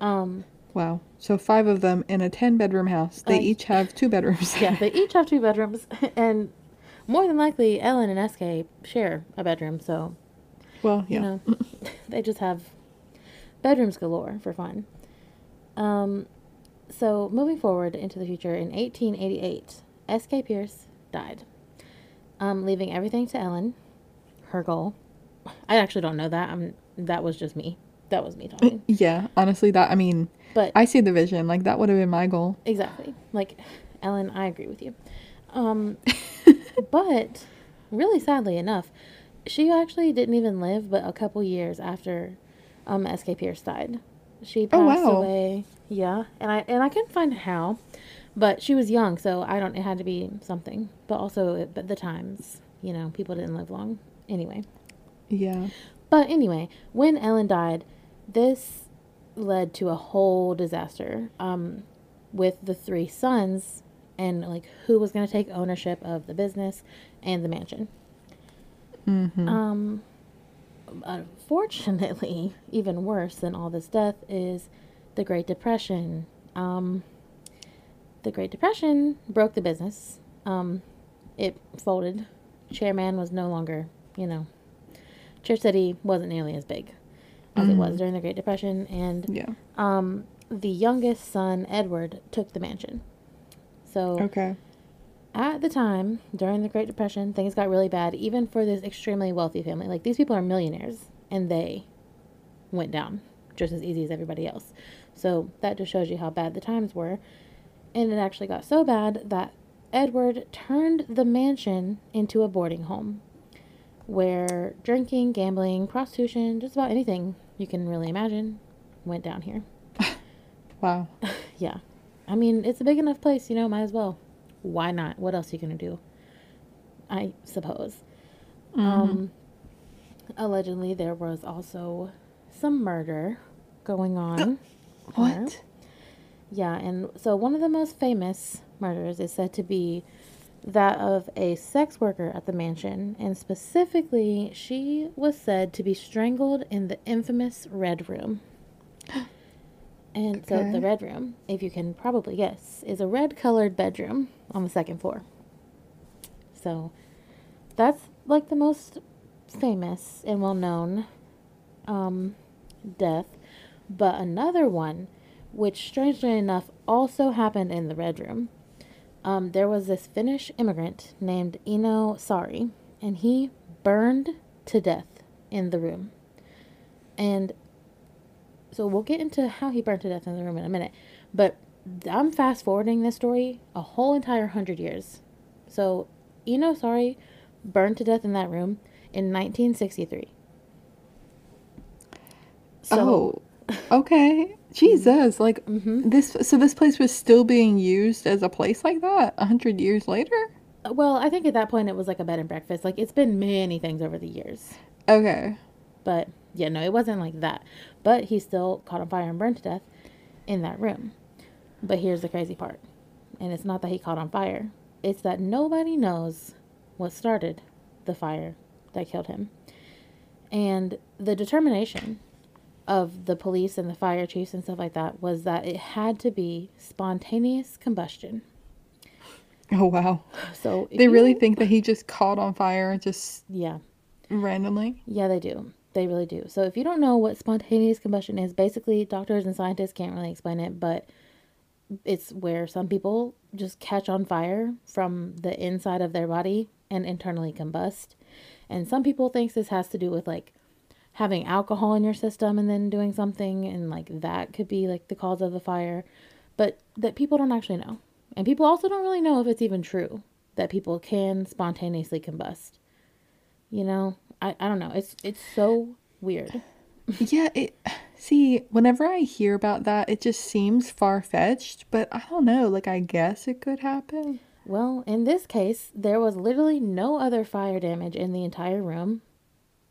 Um, Wow. So five of them in a ten bedroom house. They Uh, each have two bedrooms. Yeah, they each have two bedrooms, and more than likely, Ellen and SK share a bedroom. So well, yeah. you know, they just have bedrooms galore for fun. Um, so moving forward into the future, in 1888, SK Pierce died, um, leaving everything to Ellen. Her goal. I actually don't know that. I'm. That was just me. That was me talking. Yeah, honestly, that I mean, But I see the vision. Like that would have been my goal. Exactly. Like, Ellen, I agree with you. Um, but really sadly enough, she actually didn't even live but a couple years after um, S.K. Pierce died. She passed Oh, wow. away. Yeah, and I and I couldn't find how, but she was young, so I don't. It had to be something. But also, it, but the times, you know, people didn't live long anyway. Yeah. But anyway, when Ellen died, this led to a whole disaster um, with the three sons and like who was going to take ownership of the business and the mansion. Mm-hmm. Um, unfortunately, even worse than all this death is the Great Depression. Um, the Great Depression broke the business. Um, it folded. Chairman was no longer, you know, Chair City wasn't nearly as big as it was during the Great Depression, and Yeah. um, the youngest son, Edward, took the mansion. So Okay. at the time, during the Great Depression, things got really bad, even for this extremely wealthy family. Like, these people are millionaires, and they went down just as easy as everybody else. So, that just shows you how bad the times were. And it actually got so bad that Edward turned the mansion into a boarding home where drinking, gambling, prostitution, just about anything you can really imagine went down here. Wow. Yeah. I mean, it's a big enough place, you know, might as well. Why not? What else are you going to do? I suppose. Um, allegedly, there was also some murder going on. What? Yeah, and so one of the most famous murders is said to be that of a sex worker at the mansion, and specifically, she was said to be strangled in the infamous Red Room. And so the Red Room, if you can probably guess, is a red colored bedroom on the second floor. So that's like the most famous and well known um, death. But another one, which strangely enough also happened in the Red Room, um, there was this Finnish immigrant named Eino Saari, and he burned to death in the room. And so we'll get into how he burned to death in the room in a minute. But I'm fast forwarding this story a whole entire hundred years. So Eino Saari burned to death in that room in 1963. oh. Okay. Jesus. Like Mhm. this. So this place was still being used as a place like that a hundred years later. Well, I think at that point it was like a bed and breakfast. Like it's been many things over the years. Okay. But yeah, no, it wasn't like that. But he still caught on fire and burned to death in that room. But here's the crazy part. And it's not that he caught on fire, it's that nobody knows what started the fire that killed him. And the determination of the police and the fire chiefs and stuff like that was that it had to be spontaneous combustion. Oh wow. So They really you- think that he just caught on fire just yeah. randomly. Yeah, they do. They really do. So if you don't know what spontaneous combustion is, basically doctors and scientists can't really explain it, but it's where some people just catch on fire from the inside of their body and internally combust. And some people think this has to do with like having alcohol in your system and then doing something and like that could be like the cause of the fire, but that people don't actually know. And people also don't really know if it's even true that people can spontaneously combust. You know, I, I don't know. It's it's so weird. Yeah, it see, whenever I hear about that, it just seems far fetched, but I don't know, like I guess it could happen. Well, in this case, there was literally no other fire damage in the entire room.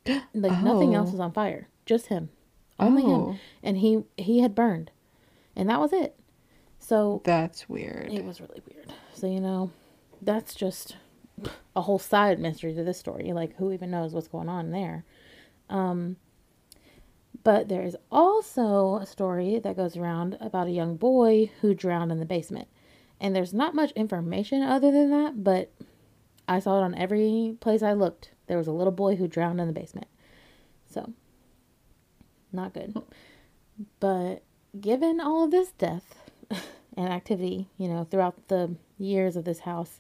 Like nothing else Oh. was on fire, just him, only Oh. him, and he he had burned, and that was it. So That's weird. it was really weird. So you know, that's just a whole side mystery to this story. Like who even knows what's going on there? Um, but there is also a story that goes around about a young boy who drowned in the basement. And there's not much information other than that, but I saw it on every place I looked. There was a little boy who drowned in the basement. So, not good. But given all of this death and activity, you know, throughout the years of this house,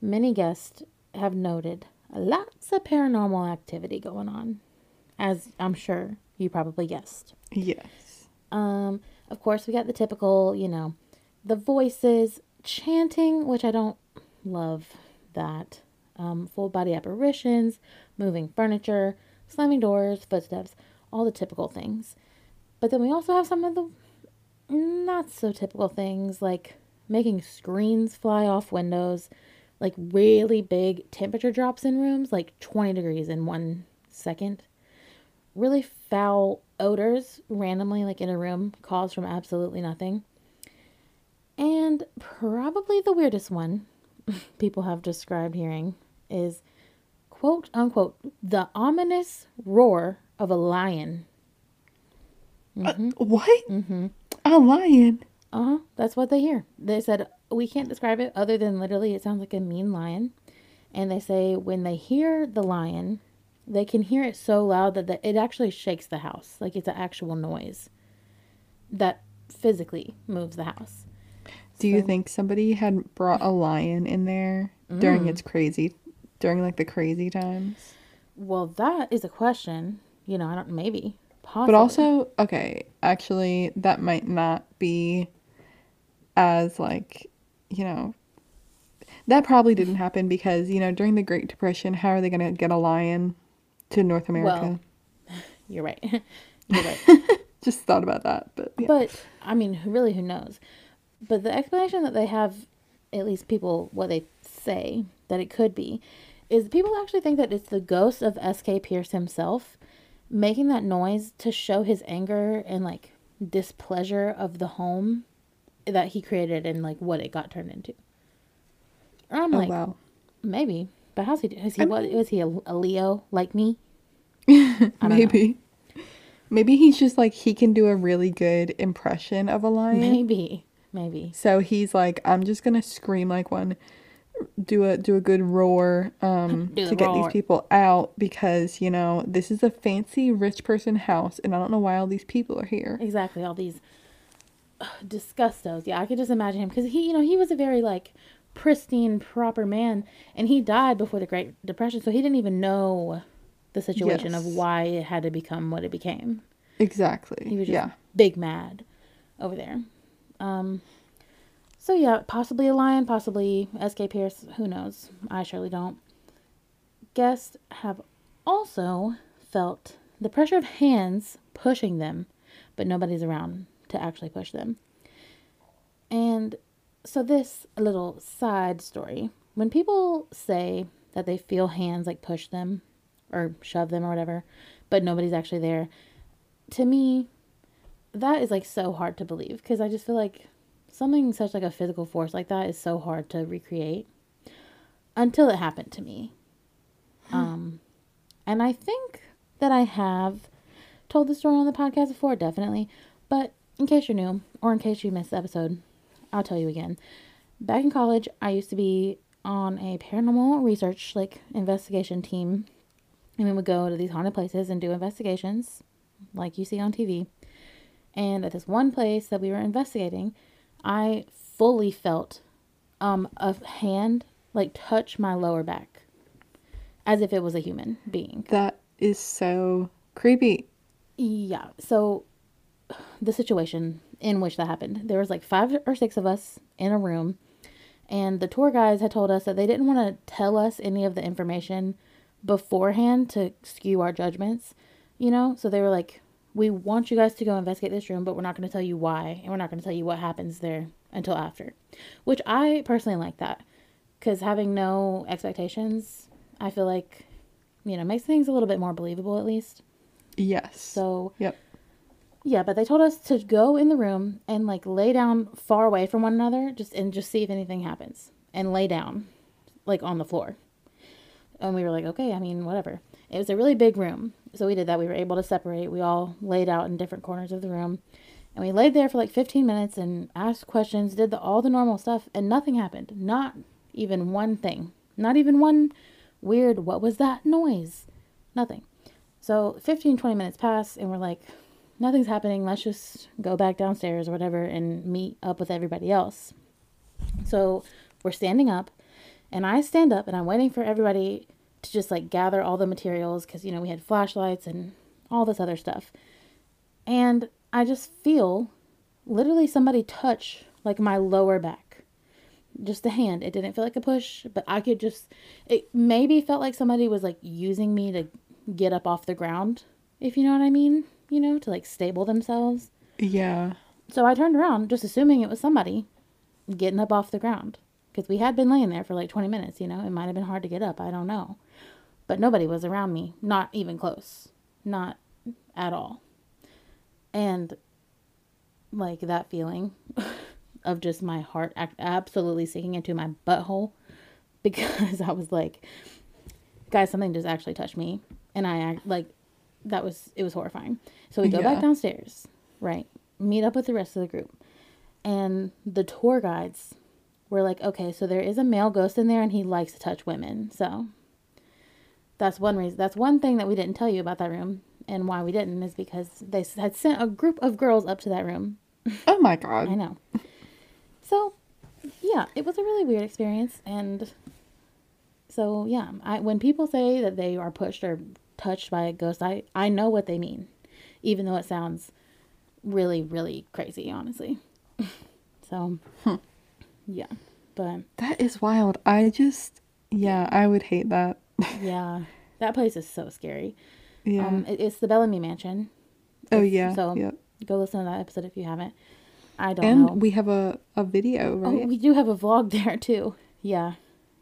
many guests have noted lots of paranormal activity going on, as I'm sure you probably guessed. yes. Um, of course, we got the typical, you know, the voices, chanting, which I don't love that. Um, full body apparitions, moving furniture, slamming doors, footsteps, all the typical things. But then we also have some of the not so typical things like making screens fly off windows, like really big temperature drops in rooms, like 20 degrees in one second really foul odors randomly like in a room caused from absolutely nothing and probably the weirdest one people have described hearing is quote unquote the ominous roar of a lion Uh, what? A lion. uh-huh that's what they hear they said we can't describe it other than literally it sounds like a mean lion And they say when they hear the lion, they can hear it so loud that the, it actually shakes the house. Like it's an actual noise that physically moves the house. Do you think somebody had brought a lion in there during Mm. its crazy, during like the crazy times? Well, that is a question. You know, I don't maybe possibly. But also, okay, actually, that might not be as like, you know, that probably didn't happen because, you know, during the Great Depression, how are they going to get a lion to North America? you're right. you're right. Just thought about that, but yeah. But I mean, really, who knows? But the explanation that they have, at least people, what they say that it could be, is people actually think that it's the ghost of S.K. Pierce himself making that noise to show his anger and like displeasure of the home that he created and like what it got turned into. Or I'm oh like, wow. maybe, but how's he? Is he I what? Was he a, a Leo like me? don't know. Maybe. Maybe he's just like he can do a really good impression of a lion. Maybe, maybe. So he's like, I'm just gonna scream like one, do a do a good roar um to the get roar. these people out because you know this is a fancy rich person house and I don't know why all these people are here. Exactly, all these ugh, disgustos. Yeah, I could just imagine him because he, you know, he was a very like pristine, proper man, and he died before the Great Depression, so he didn't even know the situation of why it had to become what it became. Exactly. He was just yeah. big mad over there. Um, so yeah, possibly a lion, possibly S.K. Pierce. Who knows? I surely don't. Guests have also felt the pressure of hands pushing them, but nobody's around to actually push them. And so this little side story, when people say that they feel hands like push them or shove them or whatever, but nobody's actually there, to me, that is like so hard to believe because I just feel like something such like a physical force like that is so hard to recreate until it happened to me. Um, and I think that I have told the story on the podcast before, definitely. But in case you're new or in case you missed the episode, I'll tell you again. Back in college, I used to be on a paranormal research like investigation team, and we would go to these haunted places and do investigations, like you see on TV. And at this one place that we were investigating, I fully felt um a hand like touch my lower back as if it was a human being. That is so creepy. Yeah. So the situation in which that happened, there was like five or six of us in a room, and the tour guys had told us that they didn't want to tell us any of the information beforehand to skew our judgments, you know? So they were like, we want you guys to go investigate this room, but we're not going to tell you why, and we're not going to tell you what happens there until after. Which I personally like that because having no expectations, I feel like, you know, makes things a little bit more believable at least. Yes. So Yep. yeah, but they told us to go in the room and like lay down far away from one another, just and just see if anything happens, and lay down, like on the floor. And we were like, okay, I mean, whatever. It was a really big room, so we did that. We were able to separate. We all laid out in different corners of the room, and we laid there for like 15 minutes and asked questions, did the, all the normal stuff, and nothing happened. Not even one thing. Not even one weird. What was that noise? Nothing. So 15, 20 minutes pass, and we're like, nothing's happening. Let's just go back downstairs or whatever and meet up with everybody else. So we're standing up, and I stand up, and I'm waiting for everybody to just like gather all the materials because, you know, we had flashlights and all this other stuff. And I just feel literally somebody touch like my lower back. Just a hand. It didn't feel like a push, but I could just, it maybe felt like somebody was like using me to get up off the ground, if you know what I mean, you know, to like stable themselves. Yeah. So I turned around, just assuming it was somebody getting up off the ground. Because we had been laying there for like 20 minutes, you know. It might have been hard to get up. I don't know. But nobody was around me. Not even close. Not at all. And like that feeling of just my heart absolutely sinking into my butthole. Because I was like, guys, something just actually touched me. And I like, that was, it was horrifying. So we go Yeah. back downstairs, right? Meet up with the rest of the group. And the tour guides we're like, okay, so there is a male ghost in there and he likes to touch women. So that's one reason. That's one thing that we didn't tell you about that room and why we didn't is because they had sent a group of girls up to that room. Oh my god. I know. So, yeah, it was a really weird experience and so yeah, I when people say that they are pushed or touched by a ghost, I I know what they mean. Even though it sounds really really crazy, honestly. so, hmm. yeah. But That is wild. I just yeah, I would hate that. Yeah, that place is so scary. Yeah. Um, it, it's the Bellamy Mansion. oh If- yeah. So yep. go listen to that episode if you haven't. I don't And know. we have a, a video, oh, right? we do have a vlog there too. Yeah,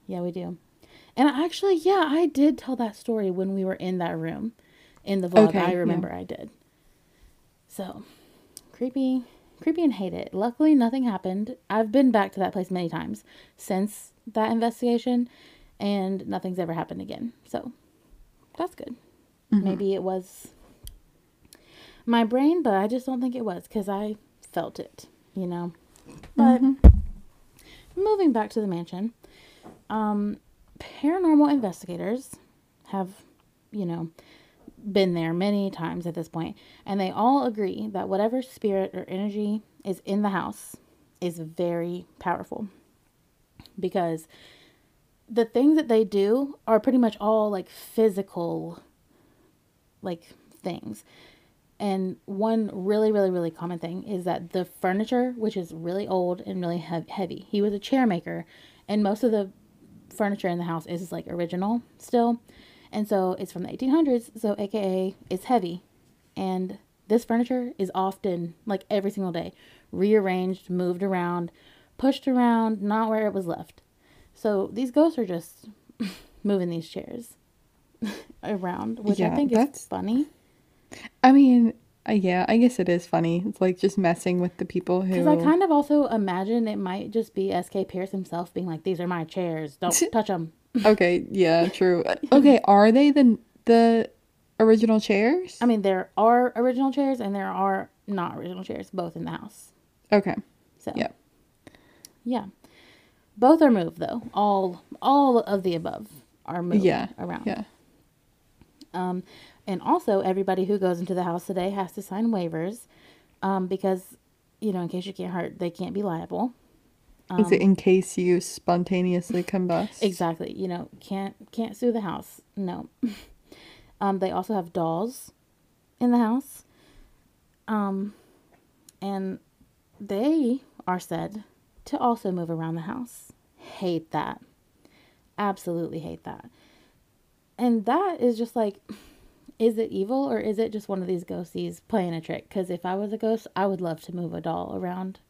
yeah, we do. And actually, yeah, I did tell that story when we were in that room, in the vlog. Okay, I yeah. remember I did. So creepy, creepy, and hate it. Luckily, nothing happened. I've been back to that place many times since that investigation, and nothing's ever happened again. So that's good. Mm-hmm. Maybe it was my brain, but I just don't think it was because I felt it, you know. But moving back to the mansion, um, paranormal investigators have, you know, been there many times at this point, and they all agree that whatever spirit or energy is in the house is very powerful because the things that they do are pretty much all like physical like things. And one really really really common thing is that the furniture which is really old and really hev- heavy he was a chair maker and most of the furniture in the house is like original still. And so it's from the 1800s so aka it's heavy. And this furniture is often like every single day rearranged moved around pushed around not where it was left so these ghosts are just moving these chairs around which i think that's- is funny I mean, uh, yeah, I guess it is funny. It's like just messing with the people who. Because I kind of also imagine it might just be S.K. Pierce himself being like, "These are my chairs. Don't touch them." okay, yeah, true. Okay, are they the the original chairs? I mean, there are original chairs and there are not original chairs, both in the house. Okay. So Yep. yeah, both are moved though. All all of the above are moved Yeah. around. Yeah. Um, and also everybody who goes into the house today has to sign waivers, um, because you know, in case you can't hurt, they can't be liable. is it in case you spontaneously combust? Exactly. You know, can't can't sue the house. No. um, they also have dolls in the house. Um, and they are said to also move around the house. Hate that. Absolutely hate that. And that is just like, is it evil or is it just one of these ghosties playing a trick? Because if I was a ghost, I would love to move a doll around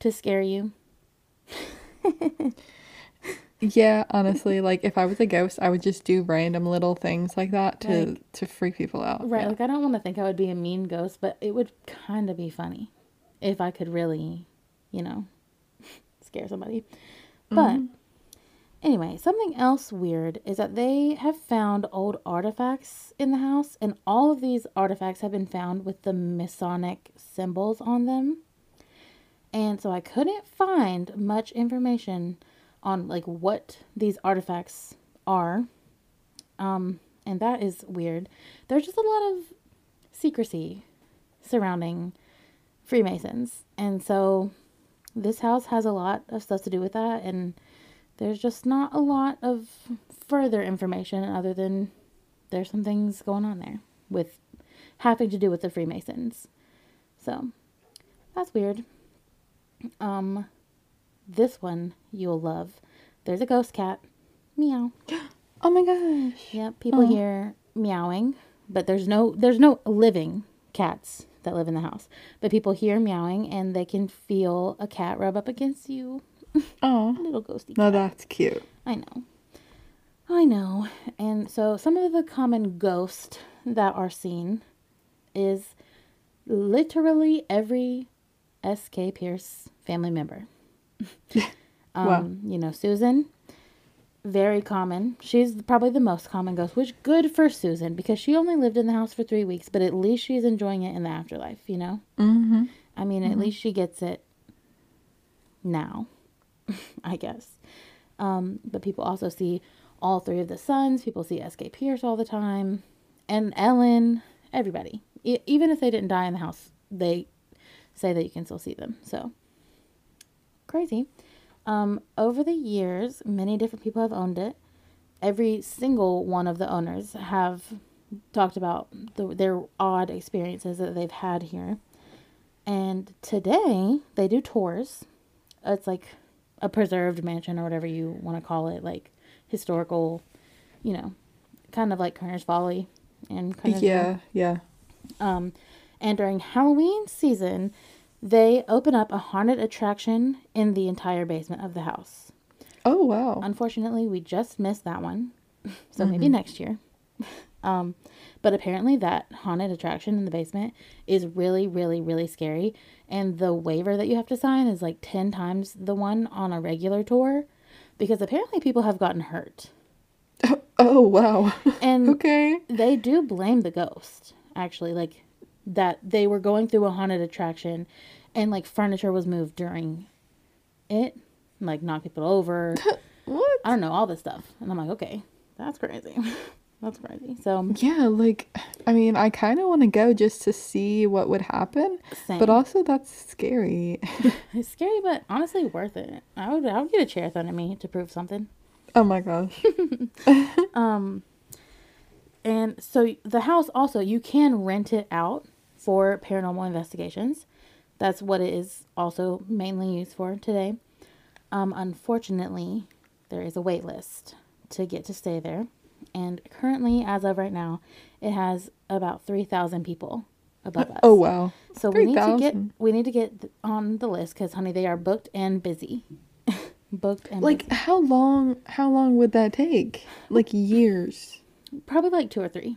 to scare you. Yeah, honestly, like if I was a ghost, I would just do random little things like that to Like- to freak people out. Right. Yeah. Like I don't want to think I would be a mean ghost, but it would kind of be funny if I could really, you know, scare somebody. But anyway, something else weird is that they have found old artifacts in the house, and all of these artifacts have been found with the Masonic symbols on them. And so I couldn't find much information on like what these artifacts are. Um, and that is weird. There's just a lot of secrecy surrounding Freemasons. And so this house has a lot of stuff to do with that and there's just not a lot of further information other than there's some things going on there with having to do with the Freemasons. So that's weird. Um this one you'll love. There's a ghost cat. Meow. Oh my gosh. Yep, people hear meowing, but there's no there's no living cats that live in the house. But people hear meowing and they can feel a cat rub up against you. Oh, Little ghosty no, cat. that's cute. I know. I know. And so some of the common ghosts that are seen is literally every SK Pierce family member. um, Wow. you know, Susan, very common. She's probably the most common ghost, which good for Susan because she only lived in the house for three weeks, but at least she's enjoying it in the afterlife, you know? Mm-hmm. I mean, at least she gets it now. I guess. Um, but people also see all three of the sons. People see S.K. Pierce all the time, and Ellen. Everybody, e- even if they didn't die in the house, they say that you can still see them. So crazy. Um, over the years, many different people have owned it. Every single one of the owners have talked about the, their odd experiences that they've had here. And today they do tours. It's like a preserved mansion or whatever you want to call it, like historical, you know, kind of like Korner's Folly and Kerner's Yeah, yeah. um, and during Halloween season, they open up a haunted attraction in the entire basement of the house. Oh wow. Unfortunately, we just missed that one, so maybe next year. Um, but apparently, that haunted attraction in the basement is really, really, really scary. And the waiver that you have to sign is like 10 times the one on a regular tour because apparently people have gotten hurt. Oh wow. And okay. they do blame the ghost actually like that they were going through a haunted attraction and like furniture was moved during it like knock people over What? i don't know all this stuff and i'm like okay that's crazy that's crazy so Yeah, like I mean, I kind of want to go just to see what would happen, same. but also that's scary. it's scary but honestly worth it i would i would get a chair thrown at me to prove something oh my gosh. Um, and so the house also you can rent it out for paranormal investigations. That's what it is also mainly used for today. Um, unfortunately, there is a wait list to get to stay there, and currently, as of right now, it has about three thousand people above us. Oh wow. so we need to get we need to get on the list because, honey, they are booked and busy. booked and Like busy. how long how long would that take? Like years. probably like two or three.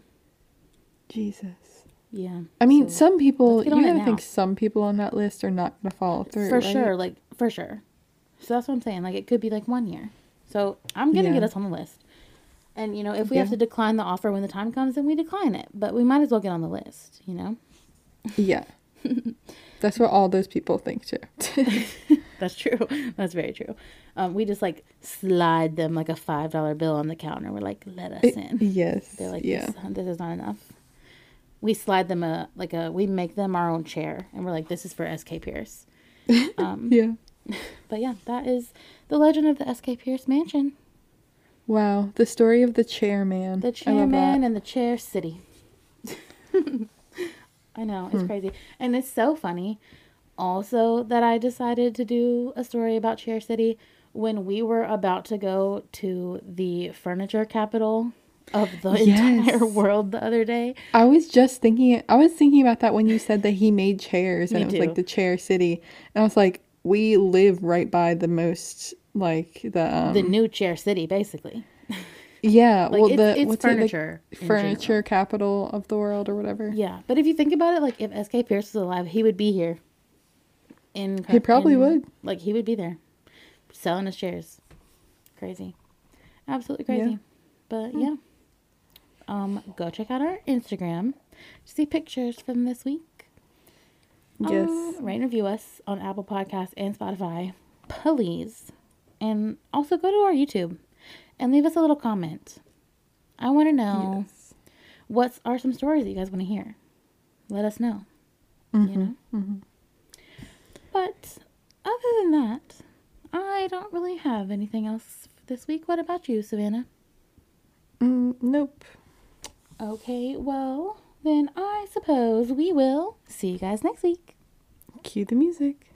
Jesus. Yeah. I mean, So- some people you gotta think some people on that list are not gonna follow through. for right? sure like for sure so that's what i'm saying like it could be like one year so i'm gonna Yeah. get us on the list and you know if we have to decline the offer when the time comes then we decline it but we might as well get on the list you know Yeah. That's what all those people think too. that's true that's very true um, we just like slide them like a five dollar bill on the counter we're like let us in yes. they're like yeah. this, this is not enough we slide them a like a we make them our own chair and we're like this is for sk pierce um, Yeah. but yeah that is the legend of the sk pierce mansion Wow. The story of the chairman. The chairman and the chair city. I know, Hmm. it's crazy. And it's so funny also that I decided to do a story about Chair City when we were about to go to the furniture capital of the Yes. entire world the other day. I was just thinking I was thinking about that when you said that he made chairs and it was too. like the chair city. And I was like, we live right by the most like the um The new Chair City, basically. yeah, Like well it's, the it's what's it, like, furniture. general. furniture capital of the world or whatever. Yeah, but if you think about it, like if SK Pierce was alive, he would be here. In He probably in- would. Like he would be there, selling his shares. Crazy, absolutely crazy. Yeah. But yeah, um, go check out our Instagram to see pictures from this week. Yes. Um, rate and review us on Apple Podcasts and Spotify, please, and also go to our YouTube and leave us a little comment. I want to know Yes. what are some stories that you guys want to hear? Let us know. Mm-hmm. You know? But other than that, I don't really have anything else this week. What about you, Savannah? Mm, nope. Okay, well, then I suppose we will see you guys next week. Cue the music.